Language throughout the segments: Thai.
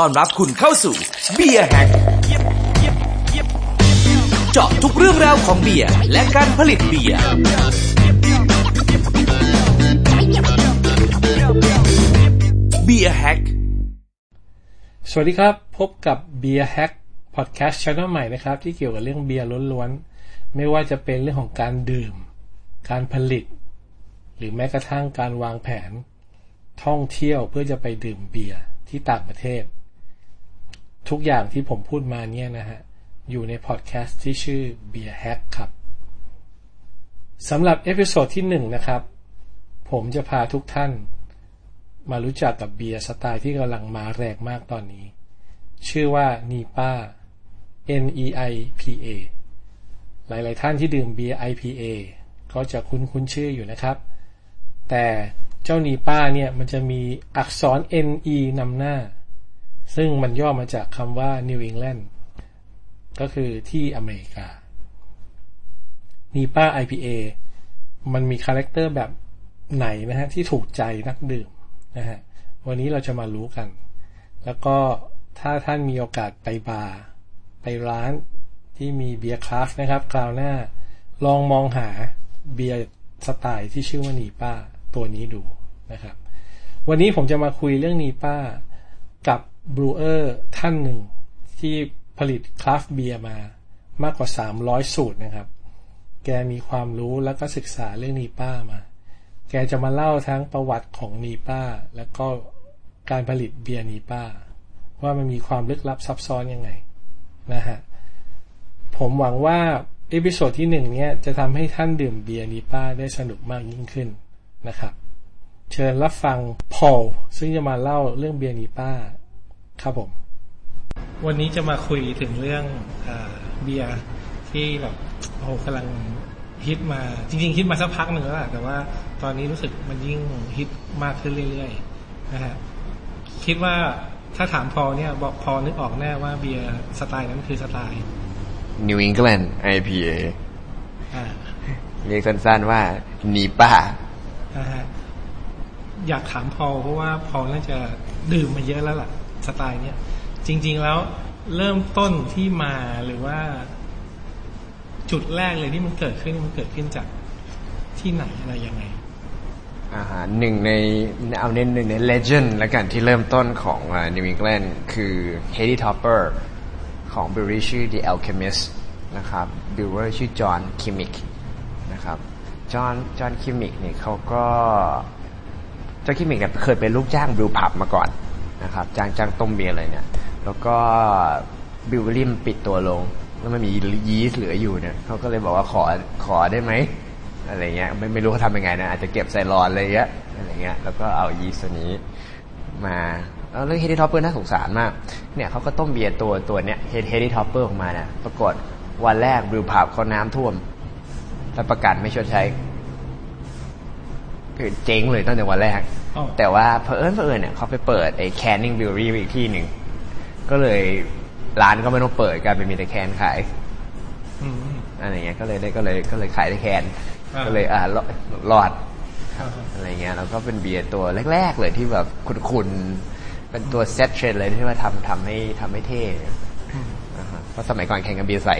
ต้อนรับคุณเข้าสู่ Beer Hack เจาะทุกเรื่องราวของเบียร์และการผลิตเบียร์ Beer Hackสวัสดีครับ พบกับ Beer Hack Podcast Channel ใหม่นะครับ ที่เกี่ยวกับเรื่องเบียร์ล้วนๆ ไม่ว่าจะเป็นเรื่องของการดื่ม การผลิต หรือแม้กระทั่งการวางแผน ท่องเที่ยวเพื่อจะไปดื่มเบียร์ที่ต่างประเทศ ทุกอย่างที่ผมพูดมาเนี่ยนะฮะ อยู่ในพอดแคสต์ที่ชื่อ Beer Hack ครับสำหรับ episode ที่หนึ่งนะครับ ผมจะพาทุกท่าน มารู้จักกับเบียร์สไตล์ที่กำลังมาแรงมากตอนนี้ ชื่อว่า NEIPA N E I P A หลาย ๆ ท่านที่ดื่มเบียร์ IPA ก็จะคุ้นคุ้นชื่ออยู่นะครับ แต่เจ้า NEIPA เนี่ยมันจะมีอักษร NE นำหน้า ซึ่งมันย่อมาจากคำว่า New England ก็คือที่อเมริกา NEIPA IPA มันมี character แบบไหนนะฮะ ที่ถูกใจนักดื่มนะฮะ วันนี้เราจะมารู้กัน แล้วก็ถ้าท่านมีโอกาสไปบาร์ไปร้านที่มีเบียร์ craft นะครับ คราวหน้าลองมองหาเบียร์สไตล์ที่ชื่อว่า NEIPA ตัวนี้ดูนะครับ วันนี้ผมจะมาคุยเรื่อง NEIPA กับ brewer ท่านหนึ่ง ที่ผลิต craft beer มามากกว่า 300 สูตรนะครับ แกมีความรู้แล้วก็ศึกษาเรื่อง NEIPA มา แกจะมาเล่าทั้งประวัติของ NEIPA แล้วก็การผลิตเบียร์ NEIPA ว่ามันมีความลึกลับซับซ้อนยังไงนะฮะ ผมหวังว่า episode ที่หนึ่งเนี้ยจะทำให้ท่านดื่มเบียร์ NEIPA ได้สนุกมากยิ่งขึ้นนะครับ เชิญรับฟังพอลซึ่งจะมาเล่าเรื่องเบียร์ NEIPA ครับผม วันนี้จะมาคุยถึงเรื่องเออเบียร์ที่แบบโอ้โหกำลังฮิตมาจริง ๆ ฮิตมาสักพักหนึ่งแล้วแหละแต่ว่าตอนนี้รู้สึกมันยิ่งฮิตมากขึ้นเรื่อยๆนะฮะคิดว่าถ้าถามพอลเนี่ยบอกพอลนึกออกแน่ว่าเบียร์สไตล์นั้นคือสไตล์ New England IPA อ่าเรียกสั้นๆว่า NEIPAนะฮะอยากถามพอลเพราะว่าพอลน่าจะดื่มมาเยอะแล้วล่ะ สไตล์เนี้ยจริง ๆแล้วเริ่มต้นที่มาหรือว่า จุดแรกเลยที่มันเกิดขึ้นมันเกิดขึ้นจากที่ไหนอะไรยังไงอาหาหนึ่งในเอาเน้นหนึ่งใน legend แล้วกันที่เริ่มต้นของอ่า New England คือ Hedy Topper ของ brewery ชื่อ The Alchemist นะครับ brewer ชื่อ John Kimmich นะครับ John John Kimmich เนี่ยเขาก็ John Kimmich เนี่ยเคยเป็นลูกจ้างบิวผับมาก่อน นะครับจ้างจ้างต้มเบียร์อะไรเนี่ย แล้วก็ brewery มันปิดตัวลง แล้วมันมียีสต์เหลืออยู่เนี่ยเขาก็เลยบอกว่าขอขอได้ไหมอะไรเงี้ยไม่ไม่รู้เขาทำยังไงนะอาจจะเก็บใส่รอนอะไรเงี้ยอะไรเงี้ยแล้วก็เอายีสต์นี้มาเรื่อง Heady Topper น่าสงสารมาก เนี่ยเขาก็ต้มเบียร์ตัวตัวเนี้ย Heady Topper ออกมานะปรากฏวันแรกบิวผับเขาน้ำท่วมแล้วประกันไม่ชดใช้คือเจ๊งเลยตั้งแต่วันแรก แต่ว่าเพอเอิญเพอเอิญเนี่ยเขาไปเปิดไอ้ canning brewery อีกที่หนึ่ง ก็เลยร้านก็ไม่ต้องเปิดกลายเป็นมีแต่ can ขายอืมอะไรเงี้ยก็เลยได้ก็เลยก็เลยขายได้ can อ่าก็เลยอ่ารอดรอดอ่าฮะอะไรเงี้ยแล้วก็เป็นเบียร์ตัวแรก ๆ เลยที่แบบคุณๆเป็นตัว set trend เลยที่ว่าทำทำให้ทำให้เท่อืมนะฮะเพราะสมัยก่อนแข่งกันเบียร์ใส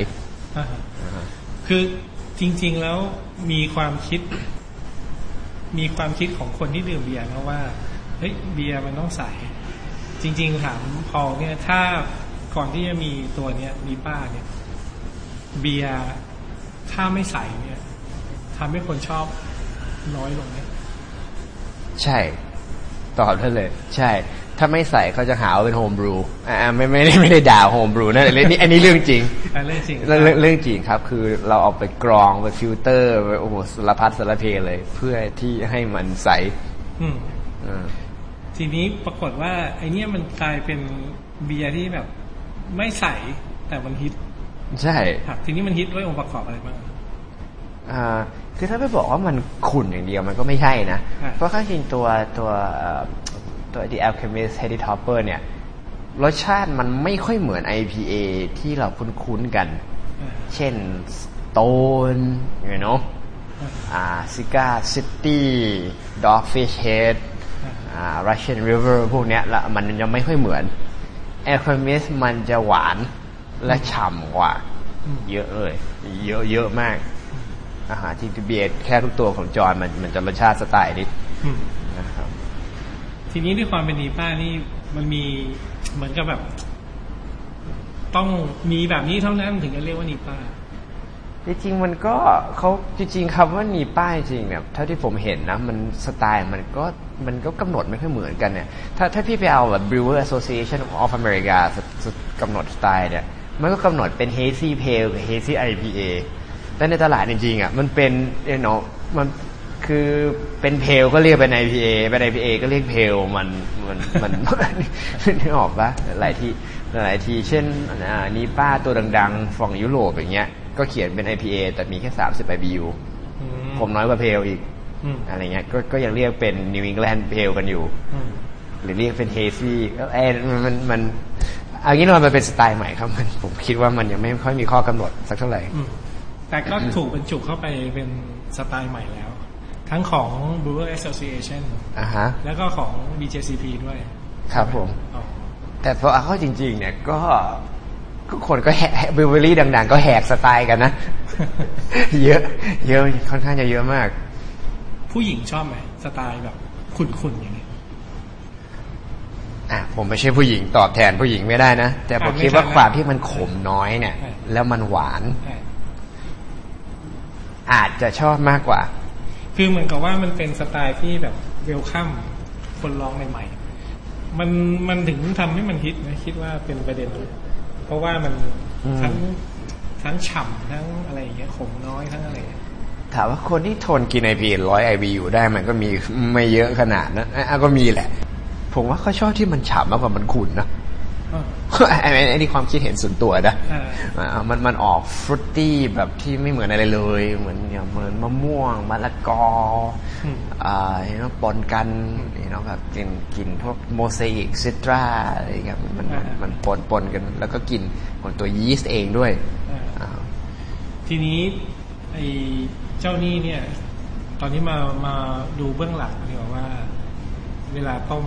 อ่าฮะนะฮะคือจริง ๆ แล้วมีความคิด มีความคิดของคนที่ดื่มเบียร์นะว่าเฮ้ยเบียร์มันต้องใสจริง ๆ ถามพอเนี่ยถ้าก่อนที่จะมีตัวเนี้ยมีป้าเนี่ย เบียร์ถ้าไม่ใสเนี่ยทำให้คนชอบน้อยลงเนี่ยใช่ ตอบได้เลย ใช่ ถ้าไม่ใส่เขาจะหาว่าเป็นโฮมบรูอ่าไม่ไม่ได้ไม่ได้ด่าโฮมบรูนะอันนี้อันนี้เรื่องจริงอันเรื่องจริงเรื่องเรื่องเรื่องจริงครับ คือเราเอาไปกรองไปฟิลเตอร์ไปโอ้โหสารพัดสารเพเลย เพื่อที่ให้มันใสอืมอ่าทีนี้ปรากฏว่า ไอเนี้ยมันกลายเป็นเบียร์ที่แบบ ไม่ใสแต่มันฮิต ใช่ครับทีนี้มันฮิตด้วยองค์ประกอบอะไรบ้างอ่าคือถ้าไปบอกว่ามันขุ่นอย่างเดียวมันก็ไม่ใช่นะอะเพราะความจริงตัวตัวเอ่อ ตัว The Alchemist Heady Topper เนี่ย รสชาติมันไม่ค่อยเหมือน IPA ที่เราคุ้นๆกัน เช่น Stone you know อ่า Cigar City Dogfish Head อ่า Russian River พวกเนี้ยละมันยังไม่ค่อยเหมือน Alchemist มันจะหวานและฉ่ำกว่า เยอะเลย เยอะเยอะมากอาหารที่เบียร์แทบทุกตัวของจอห์นมันมันจะรสชาติสไตล์นี้ ทีนี้ด้วยความเป็นนีป้านี่มันมีเหมือนกับแบบ ต้องมีแบบนี้เท่านั้นถึงจะเรียกว่านีป้าจริงๆมันก็เขาจริงๆคำว่านีป้ายจริงเนี่ยเท่าที่ผมเห็นนะมันสไตล์มันก็มันก็กำหนดไม่ค่อยเหมือนกันเนี่ยถ้าถ้าพี่ไปเอาแบบ Brewer Association of America สสกำหนดสไตล์เนี่ยมันก็กำหนดเป็น hazy pale กับ hazy IPA แต่ในตลาดจริงๆอะมันเป็นเนาะมัน คือเป็นเพลก็เรียกเป็น IPA เป็น IPA ก็เรียกเพลมันมันมันนึกออกปะหลายที่หลายทีเช่นอ่านีป้าตัวดังๆฝั่งยุโรปอย่างเงี้ย ก็เขียนเป็น IPA แต่มีแค่30 IBU อืมผมน้อยกว่าเพลอีกอืมอะไรเงี้ยก็ก็ยังเรียกเป็น New England เพลกันอยู่อืมหรือเรียกเป็น Hazy ก็เอ้ยมันมันมันเอางี้เรามันเป็นสไตล์ใหม่ครับมัน ผมคิดว่ามันยังไม่ค่อยมีข้อกำหนดสักเท่าไหร่อืมแต่ก็ถูกบรรจุเข้าไปเป็นสไตล์ใหม่แล้ว ทั้งของ Brewer Association อ่าฮะแล้วก็ของ BJCP ด้วย ครับผมอ๋อแต่พอเอาเข้าจริง ๆ เนี่ยก็ก็คนก็แหก brewery ดัง ๆ ก็แหกสไตล์กันนะ เยอะ เยอะค่อนข้างจะเยอะมาก ผู้หญิงชอบไหมสไตล์แบบขุ่นๆอย่างนี้อะผมไม่ใช่ผู้หญิงตอบแทนผู้หญิงไม่ได้นะ แต่ผมอะไม่คิดว่าใช่นะความที่มันขมน้อยเนี่ยใช่แล้วมันหวานใช่อาจจะชอบมากกว่า คือเหมือนกับว่ามันเป็นสไตล์ที่แบบเวลคัมคนร้องใหม่ๆ มันมันถึงทำให้มันฮิตนะคิดว่าเป็นประเด็นเลยเพราะว่ามันอืมทั้งทั้งฉ่ำทั้งอะไรอย่างเงี้ยขมน้อยทั้งอะไรอย่างเงี้ยถามว่าคนที่ทนกินไอพีร้อยไอบีอยู่ได้มันก็มีไม่เยอะขนาดนะอะก็มีแหละ ผมว่าเขาชอบที่มันฉ่ำมากกว่ามันขุ่นนะอ่า ไอ้ไอ้นี่ความคิดเห็นส่วนตัวนะอ่าอ่ามันมันออกฟรุตตี้แบบที่ไม่เหมือนอะไรเลย เหมือนอย่างเหมือนมะม่วงมะละกออืมอ่าเห็นว่าปนกันเห็นว่าแบบกินกินพวกโมเสอิกซิตราอะไรอย่างเงี้ยมันมันมันปนปนกัน แล้วก็กินของตัวยีสต์เองด้วยอ่าอ่าทีนี้ไอ้เจ้านี่เนี่ย ตอนนี้มามาดูเบื้องหลังดีกว่าว่า เวลาต้ม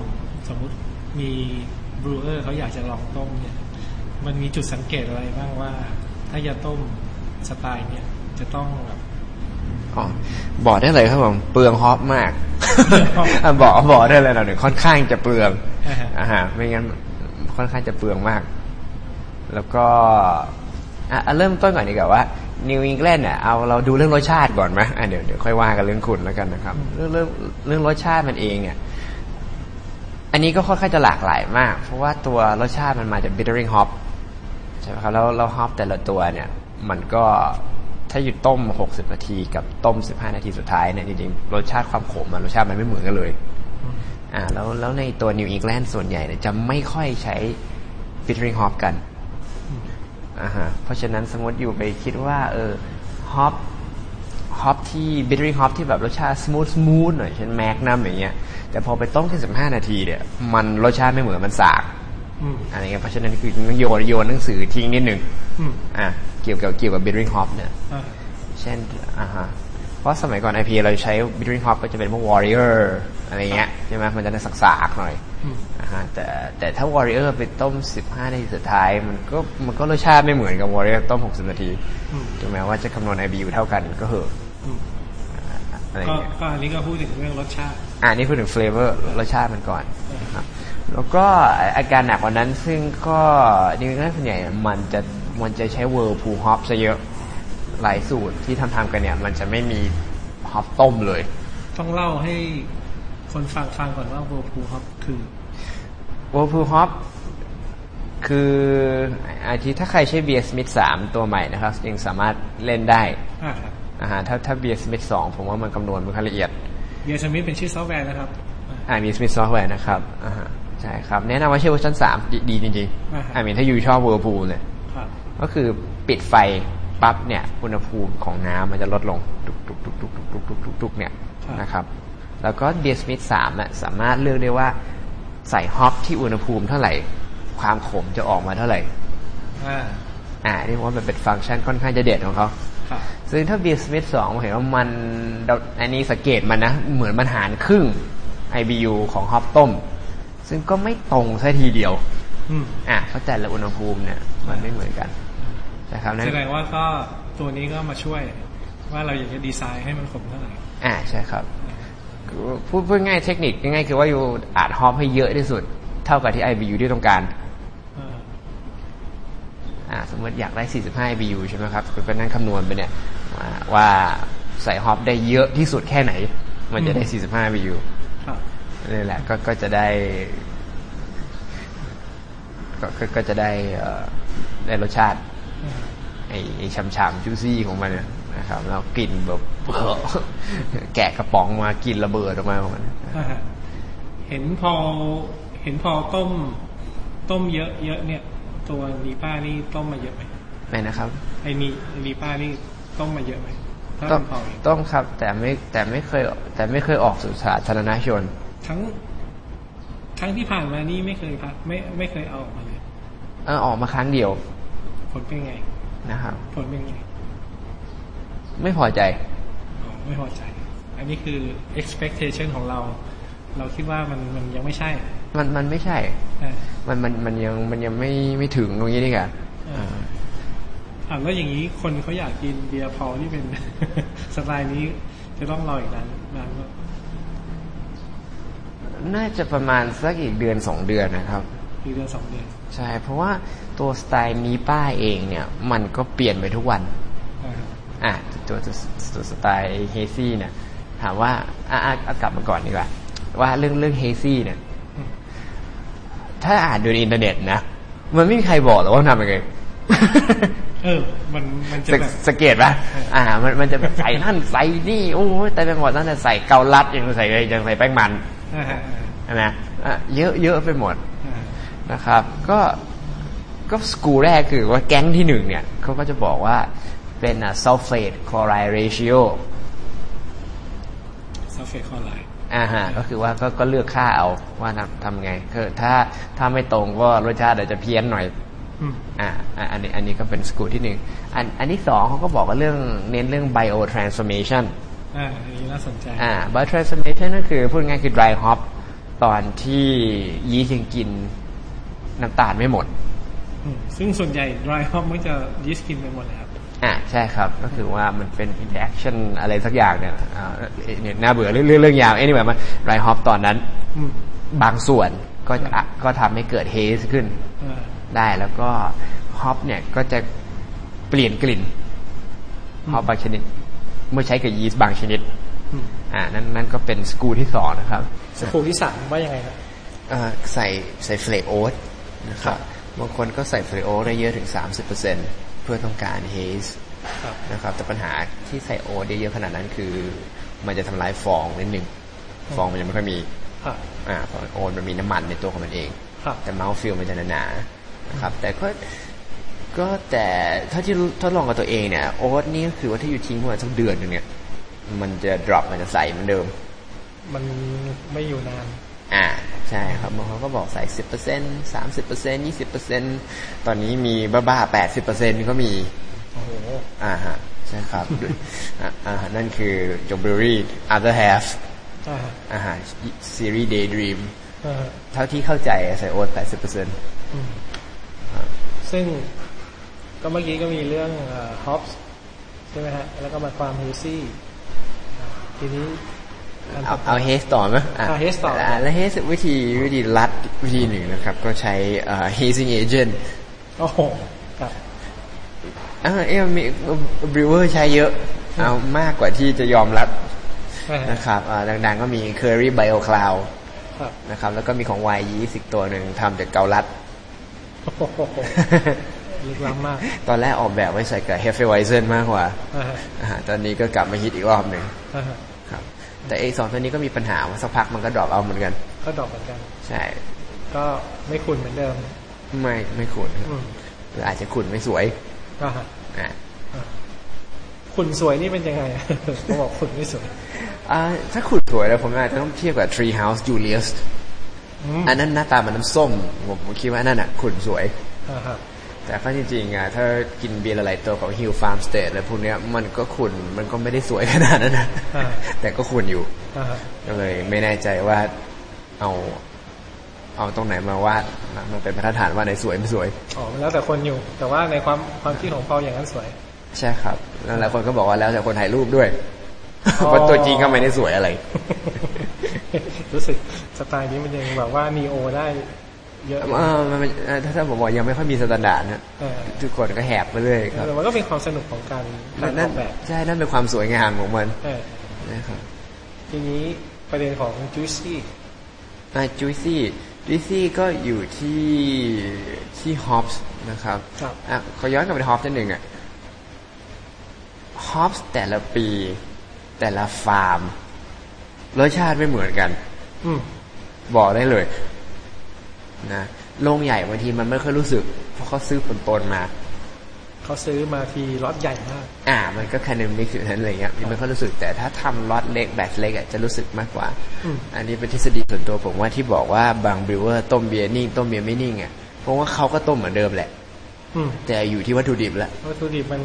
สมมุติมี บรูเออร์เขาอยากจะลองต้มเนี่ย มันมีจุดสังเกตอะไรบ้างว่า ถ้าจะต้มสไตล์เนี่ย จะต้องแบบอ๋อบอกได้เลยครับผมเปลืองฮอปมากเปลืองฮอปอะบอกบอกได้เลยเราหนึ่งค่อนข้างจะเปลืองอ่าฮะอ่าฮะไม่งั้นค่อนข้างจะเปลืองมาก แล้วก็อะอะเริ่มต้นก่อนดีกว่าว่านิวอิงแลนด์เนี่ยเอาเราดูเรื่องรสชาติก่อนไหมอะเดี๋ยวเดี๋ยวค่อยว่ากันเรื่องคุณแล้วกันนะครับ เรื่องเรื่องเรื่องรสชาติมันเองเนี่ย อันนี้ก็ค่อนข้างจะหลากหลายมาก เพราะว่าตัวรสชาติมันมาจาก bittering hop ใช่ไหมครับ แล้วแล้วฮอปแต่ละตัวเนี่ย มันก็ถ้าอยู่ต้ม 60 นาทีกับต้ม 15 นาทีสุดท้ายเนี่ยจริงๆ รสชาติความขมอะรสชาติมันไม่เหมือนกันเลย อ่า แล้วแล้วในตัวนิวอิงแลนด์ส่วนใหญ่เนี่ยจะไม่ค่อยใช้ bittering hop กันอ่าฮะเพราะฉะนั้นสมมติอยู่ไปคิดว่า เออฮอป ฮอปที่ bittering hop ที่แบบรสชาติ smooth smooth หน่อยเช่นแมกนัมอย่างเงี้ย แต่พอไปต้มแค่15นาทีเนี่ย มันรสชาติไม่เหมือนมันสากอืมอะไรเงี้ยเพราะฉะนั้นคือต้องโยนโยนหนังสือทิ้งนิดหนึ่งอืมอะเกี่ยวกับเกี่ยวกับ bittering hop เนี่ยอ่าเช่นอ่าฮะเพราะสมัยก่อน IPA เราใช้ bittering hop ก็จะเป็นพวก warrior อะไรเงี้ยใช่ไหมมันจะได้สักๆหน่อยอืมอ่าฮะแต่แต่ถ้า warrior ไปต้ม15นาทีสุดท้าย มันก็มันก็รสชาติไม่เหมือนกับ warrior ต้ม60นาทีอืมถึงแม้ว่าจะคำนวณ IBU เท่ากันก็เหอะ อืมอะไรก็เงี้ยก็อันนี้ก็พูดถึงเรื่องรสชาติอ่านี่พูดถึง flavor รสชาติมันก่อนนะครับแล้วก็อาการหนักกว่านั้นซึ่งก็นิวอิงแลนด์ส่วนใหญ่มันจะมันจะใช้ whirlpool hop ซะเยอะหลายสูตรที่ทำทำกันเนี่ย มันจะไม่มีฮอปต้มเลย ต้องเล่าให้คนฟังฟังก่อนว่าโวพูครับคือ whirlpool hop คืออาทิถ้าใครใช้ BeerSmith สามตัวใหม่นะครับยังสามารถเล่นได้ อ่าครับอ่าฮะถ้าถ้า BeerSmith สองผมว่ามันคำนวณมันค่อนข้างละเอียดเบียร์สมิธเป็นชื่อซอฟต์แวร์นะครับ อ่าอ่า BeerSmith ซอฟต์แวร์นะครับอ่าฮะใช่ครับ แนะนำว่าใช้เวอร์ชันสามดีดีจริงอ่าฮะๆอ่ามีถ้า you ชอบ whirlpool เนี่ยครับก็คือปิดไฟปั๊บเนี่ยอุณหภูมิของน้ำมันจะลดลงตุกตุกตุกตุกตุกตุกตุกตุกตุกเนี่ยนะครับ แล้วก็ BeerSmith สามน่ะสามารถเลือกได้ว่าใส่ฮอปที่อุณหภูมิเท่าไหร่ ความขมจะออกมาเท่าไหร่อ่าอ่านี่ผมว่ามันเป็นฟังก์ชันค่อนข้างจะเด็ดของเขาครับ ซึ่งถ้าเบียร์สมิธสองผมเห็นว่ามันเราอันนี้สังเกตมันนะ เหมือนมันหารครึ่ง IBU ของฮอปต้ม ซึ่งก็ไม่ตรงซะทีเดียวอืมอะเพราะแต่ละอุณหภูมิเนี่ย มันไม่เหมือนกันนะครับนั่นแสดงว่าก็ตัวนี้ก็มาช่วย ว่าเราอยากจะดีไซน์ให้มันขมเท่าไหร่อ่าใช่ครับคือพูดพูดง่ายเทคนิคง่ายๆคือว่าอยู่อาจฮอปให้เยอะที่สุด เท่ากับที่ IBU ที่ต้องการอ่าอ่า สมมติอยากได้ 45 IBU ใช่ไหมครับคุณก็นั่งคำนวณไปเนี่ยว่าว่าใส่ฮอปได้เยอะที่สุดแค่ไหน มันจะได้ 45 IBU ครับนี่แหละก็ก็จะได้ก็ก็ก็จะได้เอ่อได้รสชาติอ่าไอ้ไอ้ฉ่ำๆจูซี่ของมันเนี่ยนะครับแล้วกลิ่นแบบแกะกระป๋องมากินระเบิดออกมาของมันอ่าฮะเห็นพอเห็นพอต้ม ต้มเยอะเยอะเนี่ย ตัวนีป้านี่ต้มมาเยอะไหมไม่นะครับไอ้นีนีป้านี่ต้มมาเยอะไหมถ้าต้องเป็นพอเองต้องครับ แต่ไม่แต่ไม่เคย แต่ไม่เคยออกสู่สาธารณชน ทั้งทั้งที่ผ่านมานี่ไม่เคยพักไม่ไม่เคยเอาออกมาเลยเออออกมาครั้งเดียว ผลเป็นไงนะครับผลเป็นไง ไม่พอใจอ๋อไม่พอใจ อันนี้คือ expectation ของเรา เราคิดว่ามันมันยังไม่ใช่ มันมันไม่ใช่อ่ามันมันมันยังมันยังไม่ไม่ถึงตรงนี้นี่กันอ่าอ่าแล้วอย่างนี้คนเขาอยากกินเบียร์พอที่เป็นสไตล์นี้จะต้องรออีกนานนานมากน่าจะประมาณสักอีกเดือนสองเดือนนะครับอีกเดือนสองเดือนใช่ เพราะว่าตัวสไตล์ NEIPA เองเนี่ย มันก็เปลี่ยนไปทุกวันอ่าอะตัวตัวตัวสไตล์ hazy เนี่ยถามว่าอะอะเอากลับมาก่อนดีกว่า ว่าเรื่องเรื่อง hazy เนี่ยอืม ถ้าอ่านดูในอินเทอร์เน็ตนะ มันไม่มีใครบอกหรอกว่าทำยังไงเออ มันมันจะสังแบบสังเกตปะอ่า มันมันจะแบบใส่นั่นใส่นี่โอ้ยแต่ไปหมดตั้งแต่ใส่เกาลัดยังใส่ยังใส่แป้งมันอ่าฮะใช่ไหมอะเยอะเยอะไปหมดอ่านะครับ ก็ก็สกูแรกคือว่าแก๊งที่หนึ่งเนี่ยเขาก็จะบอกว่าเป็นอะ sulfate chloride ratio ซัลเฟตค อไลน์อ่าฮะก็คือว่าก็ก็เลือกค่าเอาว่าทำทำไงคือถ้าถ้าไม่ตรงก็รสชาติอาจจะเพี้ยนหน่อยอืมอ่าอะอันนี้อันนี้ก็เป็นสกูที่หนึ่งอันอันที่สองเขาก็บอกว่าเรื่องเน้นเรื่อง bio transformation อ่าอันนี้น่าสนใจอ่า bio transformation ก็คือพูดง่ายคือ dry hop ตอนที่ยีสต์ยังกินน้ำตาลไม่หมดอืมซึ่งส่วนใหญ่ dry hop มักจะยีสต์กินไปหมดเลยครับ อ่าใช่ครับ ก็คือว่ามันเป็น interaction อะไรสักอย่างเนี่ยอ่าเนี่ยน่าเบื่อเรื่องเรื่องเรื่องยาว anyway มัน dry hop ตอนนั้นอืมบางส่วนก็จะอะก็ทำให้เกิด haze ขึ้นอ่าได้แล้วก็ฮอปเนี่ยก็จะเปลี่ยนกลิ่นฮอปบางชนิด เมื่อใช้กับยีสต์บางชนิดอืมอ่านั่นนั่นก็เป็นสกูที่สองนะครับ สกูที่สามว่ายังไงครับเอ่อใส่ใส่เฟลกโอ๊ตนะครับบางคนก็ใส่เฟลกโอ๊ตได้เยอะถึง30%เพื่อต้องการเฮสครับนะครับ แต่ปัญหาที่ใส่โอ๊ตได้เยอะขนาดนั้นคือ มันจะทำลายฟองนิดนึงฟองมันยังไม่ค่อยมีครับอ่าเพราะโอ๊ตมันมีน้ำมันในตัวของมันเองครับแต่ mouthfeel มันจะหนาๆนะครับ แต่ก็ก็แต่เท่าที่ทดลองกับตัวเองเนี่ยโอ๊ตนี่ก็คือว่าถ้า you ทิ้งประมาณสักเดือนหนึงเนี่ย มันจะ drop มันจะใสเหมือนเดิม มันไม่อยู่นาน อ่าใช่ครับบางคนก็บอกใส่สิบเปอร์เซ็นสามสิบเปอร์เซ็นยี่สิบเปอร์เซ็นตอนนี้มีบ้าๆแปดสิบเปอร์เซ็นก็มีโอ้โหอ่าฮะใช่ครับด้วยอ่าอ่านั่นคือ j o b e r y other half อ่าอาหาร series daydream อ่าเท่าที่เข้าใจใส่โอ๊ตแปดสิบเปอร์เซ็นอืมซึ่งก็เมื่อกี้ก็มีเรื่องฮอปส์ใช่ไหมฮะ แล้วก็มาความเฮซี่ทีนี้น เอาต่ไปเอาเฮสต่อไหมะอ่า Haze ต่อแล้วเฮสวิธีวิธีรัดวิธีหนึ่งนะครับ ก็ใช้เอ่อ hazing agent โอ้โหครับอ่าเอ๊ะมีbrewer ใช้เยอะ เอามากกว่าที่จะยอมรับอ่านะครับอ่าดังๆก็มี Kerry Biocloud ครับนะครับ แล้วก็มีของ Y ยีสิกตัวหนึ่งทำจากเกาลัดโอ้โหลึกล้ำมาก ตอนแรกออกแบบไว้ใส่กับ Hefeweizen มากกว่าอ่าฮะอ่า ตอนนี้ก็กลับมาฮิตอีกรอบหนึ่งอ่าฮะครับ แต่ไอ้สองตัวนี้ก็มีปัญหาว่าสักพักมันก็ drop เอาเหมือนกัน ก็ดอกเหมือนกัน ใช่ ก็ไม่ขุ่นเหมือนเดิม ไม่ไม่ขุนอืมหรืออาจจะขุนไม่สวยอ่าฮะอ่าขุนสวยนี่เป็นยังไงเขาบอกขุนไม่สวยอ่าถ้าขุนสวยแล้วผมอาจจะต้องเทียบกับ Tree House Julius อืมอันนั้นหน้าตามันน้ำส้ม ผมผมคิดว่านั่นอะขุนสวยอ่าฮะ แต่ก็จริงๆอะถ้ากินเบียร์หลายๆตัวของ Hill Farm State อะไรพวกเนี้ยมันก็ขุนมันก็ไม่ได้สวยขนาดนั้นนะอ่าแต่ก็ขุนอยู่อ่าฮะก็เลยไม่แน่ใจว่าเอาเอาตรงไหนมาวัดมันเป็นมาตรฐานว่าไหนสวยไม่สวยอ๋อมันแล้วแต่คนอยู่ แต่ว่าในความความคิดของพออย่างนั้นสวย ใช่ครับแล้วหลายคนก็บอกว่าแล้วแต่คนถ่ายรูปด้วยอ๋อเพราะตัวจริงก็ไม่ได้สวยอะไร รู้สึกสไตล์นี้มันยังแบบว่านีโอได้ เยอะเออมันเอ่อถ้าถ้าผมบอกยังไม่ค่อยมี standard นะเออทุกคนก็แหกไปเรื่อยครับแต่มันก็เป็นความสนุกของการการอนั่อนกแบบใช่นั่นเป็นความสวยงามของมันเออนะครับทีนี้ประเด็นของ juicy อ่าจุยซี่จุยซี่ก็อยู่ที่ที่ฮอปส์นะครับครับอะขอย้อนกลับไปฮอปส์นิดหนึ่งอะฮอปส์แต่ละปี แต่ละฟาร์มรสชาติไม่เหมือนกัน อืมบอกได้เลย นะโรงใหญ่บางทีมันไม่ค่อยรู้สึก เพราะเขาซื้อปนปนๆมา เขาซื้อมาทีล็อตใหญ่มาก อ่า มันก็แค่นึมิกอยู่นั้นอะไรเงี้ยมันไม่ค่อยรู้สึกแต่ถ้าทำล็อตเล็ก batch เล็กอะจะรู้สึกมากกว่าอืมอันนี้เป็นทฤษฎีส่วนตัวผมว่าที่บอกว่าบาง brewer ต้มเบียร์นิ่งต้มเบียร์ไม่นิ่งอะเพราะว่าเขาก็ต้มเหมือนเดิมแหละอืมแต่อยู่ที่วัตถุดิบแล้ววัตถุดิบมัน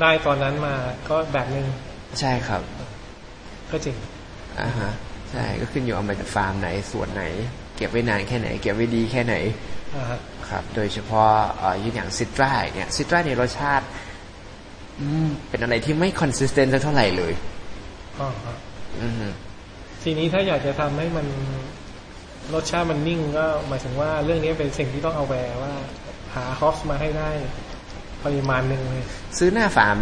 ได้ตอนนั้นมาก็แบบหนึ่งใช่ครับ ก็จริงอ่าฮะใช่ก็ขึ้นอยู่เอามาจากฟาร์มไหนส่วนไหนเก็บไว้นานแค่ไหน เก็บไว้ดีแค่ไหนอ่าฮะครับ โดยเฉพาะเอ่ออย่าง Citra อย่างเงี้ย Citra เนี่ยรสชาติอืมเป็นอะไรที่ไม่ consistent เท่าไหร่เลยอ๋อฮะอือฮึทีนี้ถ้าอยากจะทำให้มันรสชาติมันนิ่งก็หมายถึงว่าเรื่องนี้เป็นสิ่งที่ต้อง aware ว่า หาฮอปส์มาให้ได้ปริมาณหนึ่งเลย ซื้อหน้าฟาร์ม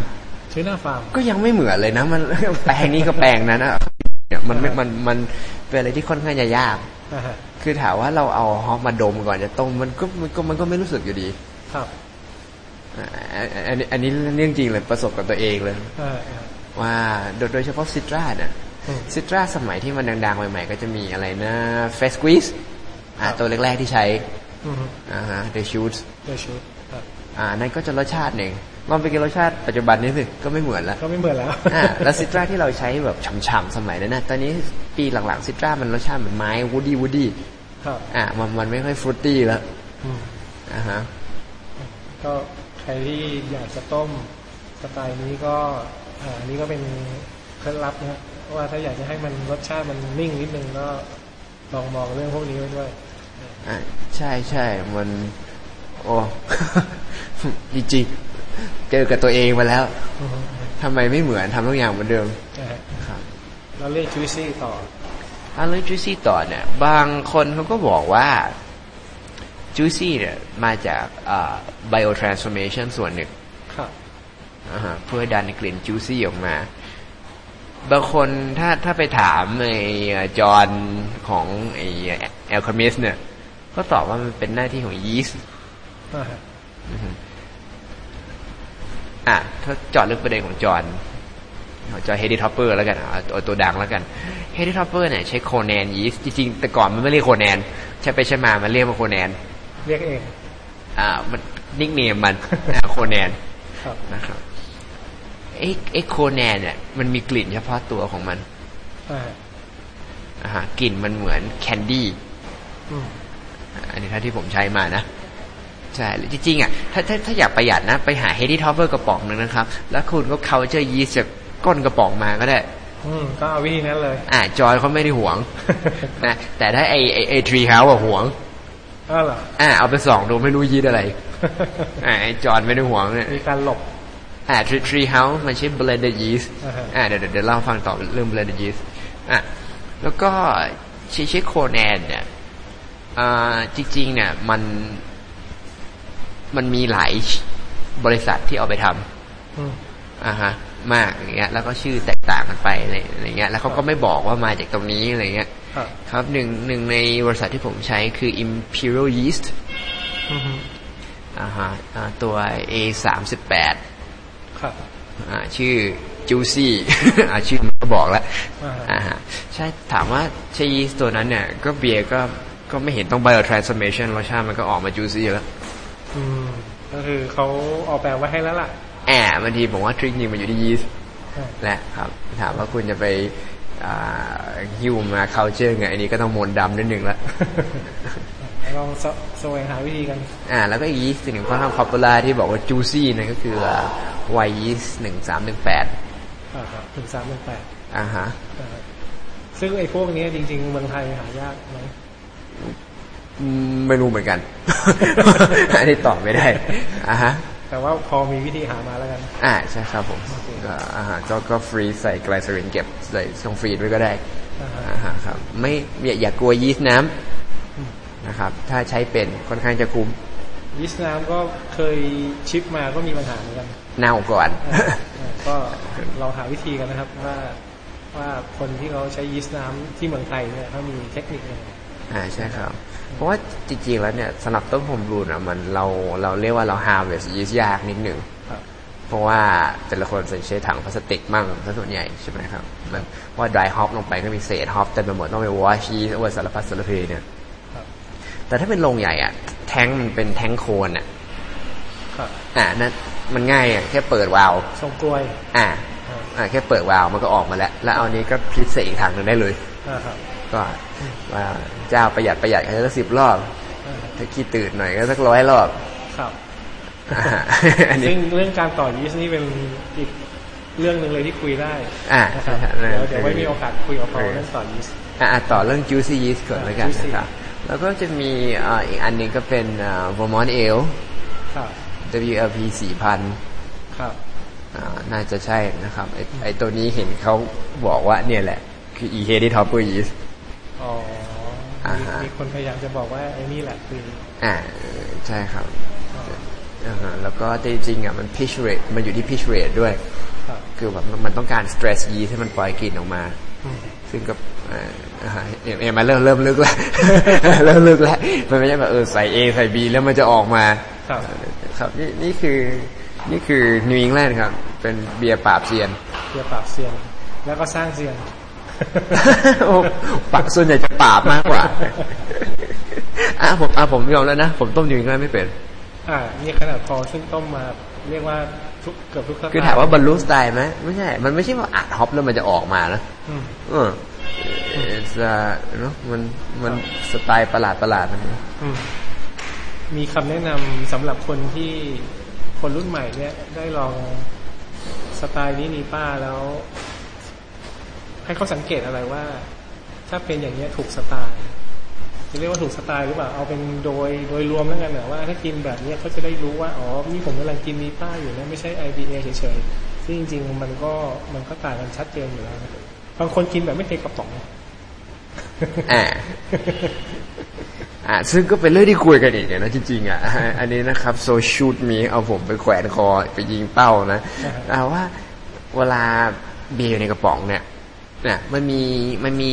ซื้อหน้าฟาร์ม ก็ยังไม่เหมือนเลยนะ มันแปลงนี้ก็แปลงนั้นอะเนี่ยมันไม่มันมันเป็นอะไรที่ค่อนข้างจะยากอ่าฮะ คือถามว่าเราเอาฮอปมาดมก่อนจะต้มมันก็มันก็มันก็ไม่รู้สึกอยู่ดี ครับอ่าอันอันนี้อันนี้เรื่องจริงเลยประสบกับตัวเองเลยอ่าอ่าว่าโดยโดยเฉพาะซิตราเนี่ยอืมซิตราสมัยที่มันดังๆ ใหม่ๆ ก็จะมีอะไรนะเฟส q วิสอ่าครับตัวแรกๆที่ใช้อืมอ่าฮะ The Shoots เดชุดครับ อ่านั่นก็จะรสชาติหนึ่งลองไปกินรสชาติปัจจุบันนี้สิก็ไม่เหมือนแล้วก็ไม่เหมือนแล้วอ่าแล้วซิตราที่เราใช้แบบฉ่ำๆสมัยนั้นนะตอนนี้ปีหลังๆ Citra มันรสชาติเหมือนไม้ woody woody ครับอ่ามันมันไม่ค่อย fruity แล้วอืมอ่าฮะก็ใครที่อยากจะต้มสไตล์นี้ก็อ่าอันนี้ก็เป็นเคล็ดลับนะว่าถ้าอยากจะให้มันรสชาติมันนิ่งนิดนึงก็ลองมองเรื่องพวกนี้ไว้ด้วยอ่าใช่ใช่มัน โอ้ จริงๆเจอกับตัวเองมาแล้วอือฮึทำไมไม่เหมือนทำทุกอย่างเหมือนเดิมนะฮะครับเราเรียก juicy ต่ออันเรื่อง juicy ต่อเนี่ย บางคนเขาก็บอกว่า juicy เนี่ยมาจากอ่า biotransformation ส่วนหนึ่งครับอ่าฮะเพื่อดันกลิ่น juicy ออกมา บางคนถ้าถ้าไปถามไอ้จอห์นของไอ้แอลคามิสเนี่ย ก็ตอบว่ามันเป็นหน้าที่ของยีสต์ อ่าฮะอะถ้าเจาะลึกประเด็นของจอห์นเอาจอห์น Heady Topper แล้วกันเอาเอาตัวดังแล้วกัน Heady Topper เนี่ยใช้ Conan ยีสต์จริงๆแต่ก่อนมันไม่เรียก Conan ใช้ไปใช้มามันเรียกว่า Conan เรียกเองอ่า มัน nickname มันอ่า Conan ครับนะครับไอ้ไอ้ Conan เนี่ยมันมีกลิ่นเฉพาะตัวของมันอ่าฮะอ่าฮะกลิ่นมันเหมือน candyอืมอันนี้ถ้าที่ผมใช้มานะ ใช่จริงๆอะถ้าถ้าถ้าอยากประหยัดนะ ไปหา Heady Topper กระป๋องหนึ่งนะครับ แล้วคุณก็เคาเจอยีสต์จากก้นกระป๋องมาก็ได้ อืมก็เอาวิธีนั้นเลย อ่าจอห์นเขาไม่ได้หวงนะแต่ถ้าไอไอไอ Tree House อะหวงอ้าวเหรออ่าเอาไปส่องดูไม่รู้ยีสต์อะไรอ่าไอจอห์นไม่ได้หวงเนี่ยมีการหลบอ่า Tree Tree House มันใช้ blended yeast อ่าฮะอ่าเดี๋ยวเดี๋ยวเดี๋ยวเล่าให้ฟังต่อเรื่อง blended yeast อะแล้วก็ชิชิโคแนนเนี่ยอ่าจริงๆเนี่ยมัน มันมีหลายบริษัทที่เอาไปทอืมำอ่าฮะ มากอย่างเงี้ย แล้วก็ชื่อแตกต่างกันไปอะไรอะไรเงี้ย แล้วเขาก็ไม่บอกว่ามาจากตรงนี้อะไรเงี้ย ครับครับหนึ่งหนึ่งในบริษัทที่ผมใช้คือ Imperial Yeast อือฮึอ่าฮะอ่าตัว A สามสิบแปดครับ อ่า ชื่อ Juicy อ่าชื่อมันก็บอกแล้วอ่าอ่าฮะใช่ถามว่าใช้ยีสต์ตัวนั้นเนี่ย ก็เบียร์ก็ก็ไม่เห็นต้อง biotransformation รสชาติมันก็ออกมา juicy แล้ว อืมก็คือเขาออกแบบไว้ให้แล้วล่ะแอบบางทีผมว่าทริคนี้มันอยู่ที่ยีสต์อ่าแหละครับ ถามว่าคุณจะไปอ่าฮิวมา culture ไงอันนี้ก็ต้องมนต์ดำนิดนึงละลองแสแสวงหาวิธีกัน อ่า แล้วก็อีกยีสต์สิ่งหนึ่งค่อนข้าง popular ที่บอกว่า juicy นั่นก็คือไวยีสต์หนึ่งสามหนึ่งแปดอ่าครับถึงสามหนึ่งแปดอ่าฮะซึ่งไอ้พวกนี้จริง ๆ เมืองไทยหายากไหมอืม ไม่รู้เหมือนกันอันนี้ตอบไม่ได้อ่าฮะแต่ว่าพอมีวิธีหามาแล้วกัน อ่าใช่ครับผมก็อาหารก็ก็ฟรีซใส่ไกลเซอรินเก็บใส่ช่องฟรีซไว้ก็ได้อ่าฮะอ่าฮะครับ ไม่อย่าอย่ากลัวยีสต์น้ำนะครับ ถ้าใช้เป็นค่อนข้างจะคุ้มยีสต์น้ำก็เคยชิปมาก็มีปัญหาเหมือนกันเน่าก่อนอ่าอ่าก็ลองหาวิธีกันนะครับว่าว่าคนที่เขาใช้ยีสต์น้ำที่เมืองไทยเนี่ยเขามีเทคนิคยังไงอ่าใช่ครับ เพราะว่าจริงๆแล้วเนี่ยสำหรับต้นผมรูนอะมันเราเราเรียกว่าเรา harvest yeast ยากนิดหนึ่งครับเพราะว่าแต่ละคนใช้ถังพลาสติกมั่งซะส่วนใหญ่ใช่ไหมครับมันว่า dry hop ลงไปก็มีเศษ hop เต็มไปหมดต้องไป wash yeast เอาไว้สารพัดสารเพเนี่ยครับแต่ถ้าเป็นโรงใหญ่อะ แท้งมันเป็นแท้งโคนอะครับอ่านั่นมันง่ายอะแค่เปิดวาล์วทรงกลวยอ่าอ่า อ่า แค่เปิดวาล์วมันก็ออกมาแล้ว แล้วเอานี้ก็พลิกใส่อีกถังหนึงได้เลยอ่าครับ ก็ว่าเจ้าประหยัดประหยัดก็จะสิบรอบอ่าถ้าขี้ตื่นหน่อยก็สักร้อยรอบครับอ่าอันนี้ซึ่งเรื่องการต่อยีสต์นี่เป็นอีกเรื่องหนึ่งเลยที่คุยได้อ่านะครับใช่เดี๋ยวใช่เดี๋ยวไว้มีโอกาสคุยกับเขาเรื่องต่อยีสต์อะต่อเรื่อง juicy yeast ก่อนแล้วกัน juicy นะครับ แล้วก็จะมีอ่าอีกอันหนึงก็เป็นอ่า Vermont Ale ครับ WLP 4,000ครับอ่าน่าจะใช่นะครับไอไอตัวนี้เห็นเขาบอกว่าเนี่ยแหละ คือ e h e a d y topper yeast อ๋ออ่ามี ฮะมีคนพยายามจะบอกว่าไอ้นี่แหละคืออ่าใช่ครับอ่าฮะแล้วก็จริงๆอะมัน pitch rate มันอยู่ที่ pitch rate ด้วยครับคือแบบมันต้องการ stress yeast ให้มันปล่อยกลิ่นออกมาอืมซึ่งก็เอ่ออ่าฮะเอ็มเอ็มมาเริ่มเริ่มลึกแล้วเริ่มลึกแล้วมันไม่ใช่แบบเออใส่ A ใส่ B แล้วมันจะออกมาครับครับนี่นี่คือนี่คือนิวอิงแลนด์ครับ เป็นเบียร์ปราบเซียนเพื่อปราบเซียน แล้วก็สร้างเซียนโอ้ ปะส่วนใหญ่จะปราบมากกว่าอะผมอะผมยอมแล้วนะ ผมต้มนิวอิงแลนด์ไม่เป็น อ่านี่ขนาดพอซึ่งต้มมาเรียกว่าทุกเกือบทุกสไตล์คือถามว่าบรรลุสไตล์ไหมไม่ใช่ มันไม่ใช่ว่าอัดฮอปแล้วมันจะออกมานะอืมเออจะเนาะมันมันสไตล์ประหลาดประหลาดมันอืมมีคำแนะนำสำหรับคนที่คนรุ่นใหม่เนี่ยได้ลองสไตล์นี้นีป้าแล้ว ให้เขาสังเกตอะไรว่า ถ้าเป็นอย่างเนี้ยถูกสไตล์จะเรียกว่าถูกสไตล์หรือเปล่าเอาเป็นโดยโดยรวมแล้วกันนะว่าถ้ากินแบบเนี้ยเขาจะได้รู้ว่าอ๋อนี่ผมกำลังกินนีป้าอยู่นะไม่ใช่ IPA เฉยๆซึ่งจริง ๆ มันก็มันก็ต่างกันชัดเจนอยู่แล้วนะบางคนกินแบบไม่เทกระป๋องอ่าอ่าซึ่งก็เป็นเรื่องที่คุยกันอีกนะจริงๆอะอันนี้นะครับโซชูดมีเอาผมไปแขวนคอไปยิงเป้านะเอาว่าเวลาเบียร์อยู่ในกระป๋องเนี่ย เนี่ยมันมีมันมี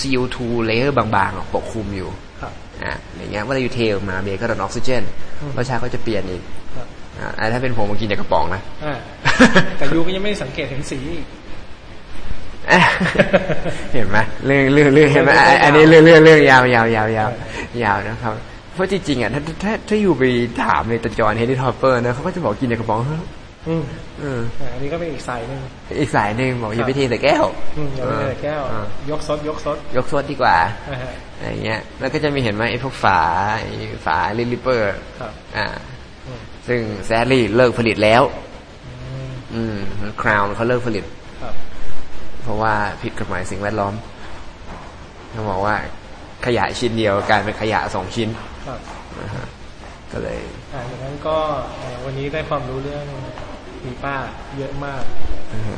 CO2 เลเยอร์บางๆอะปกคลุมอยู่ครับอ่าอย่างเงี้ยเวลาอยู่เทออกมาเบียร์ก็โดนออกซิเจนอืมรสชาติก็จะเปลี่ยนอีกครับอ่าถ้าเป็นผมมากินจากกระป๋องนะอ่าแต่ you ก็ยังไม่ได้สังเกตเห็นสีอีกอะเห็นไหมเรื่องเรื่องเรื่องเห็นไหมอะอันนี้เรื่องเรื่องเรื่องยาวยาวยาวยาวยาวนะครับ เพราะจริงๆอะถ้าถ้าถ้าอยู่ไปถามในตะจอนเฮนรี่ทอปเปอร์นะเขาก็จะบอกกินจากกระป๋องเฮ้ย อืมเอออ่าอันนี้ก็เป็นอีกสายหนึ่งอีกสายหนึ่งบอกอย่าไปเทใส่แก้วอืมอย่าไปใส่แก้วเออยกซดยกซดยกซดดีกว่าอ่าฮะอะไรเงี้ย แล้วก็จะมีเห็นไหมไอ้พวกฝาไอ้ฝาลิลิเปอร์ครับอ่าอืมซึ่งแซลลี่เลิกผลิตแล้ว อืมอืมคราวเขาเลิกผลิตครับเพราะว่าผิดกฎหมายสิ่งแวดล้อมเขาบอกว่าขยะชิ้นเดียวกลายเป็นขยะสองชิ้นครับนะฮะก็เลยอ่าดังนั้นก็เอ่อวันนี้ได้ความรู้เรื่อง มีป้าเยอะมาก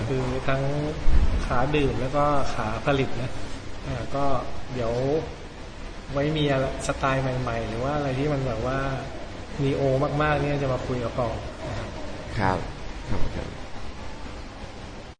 คือทั้งขาดื่มแล้วก็ขาผลิตนะอ่าก็เดี๋ยวไว้มีอะไรสไตล์ใหม่ ๆ หรือว่าอะไรที่มันแบบว่านีโอมากๆเนี่ยจะมาคุยกับปองนะครับ ครับครับ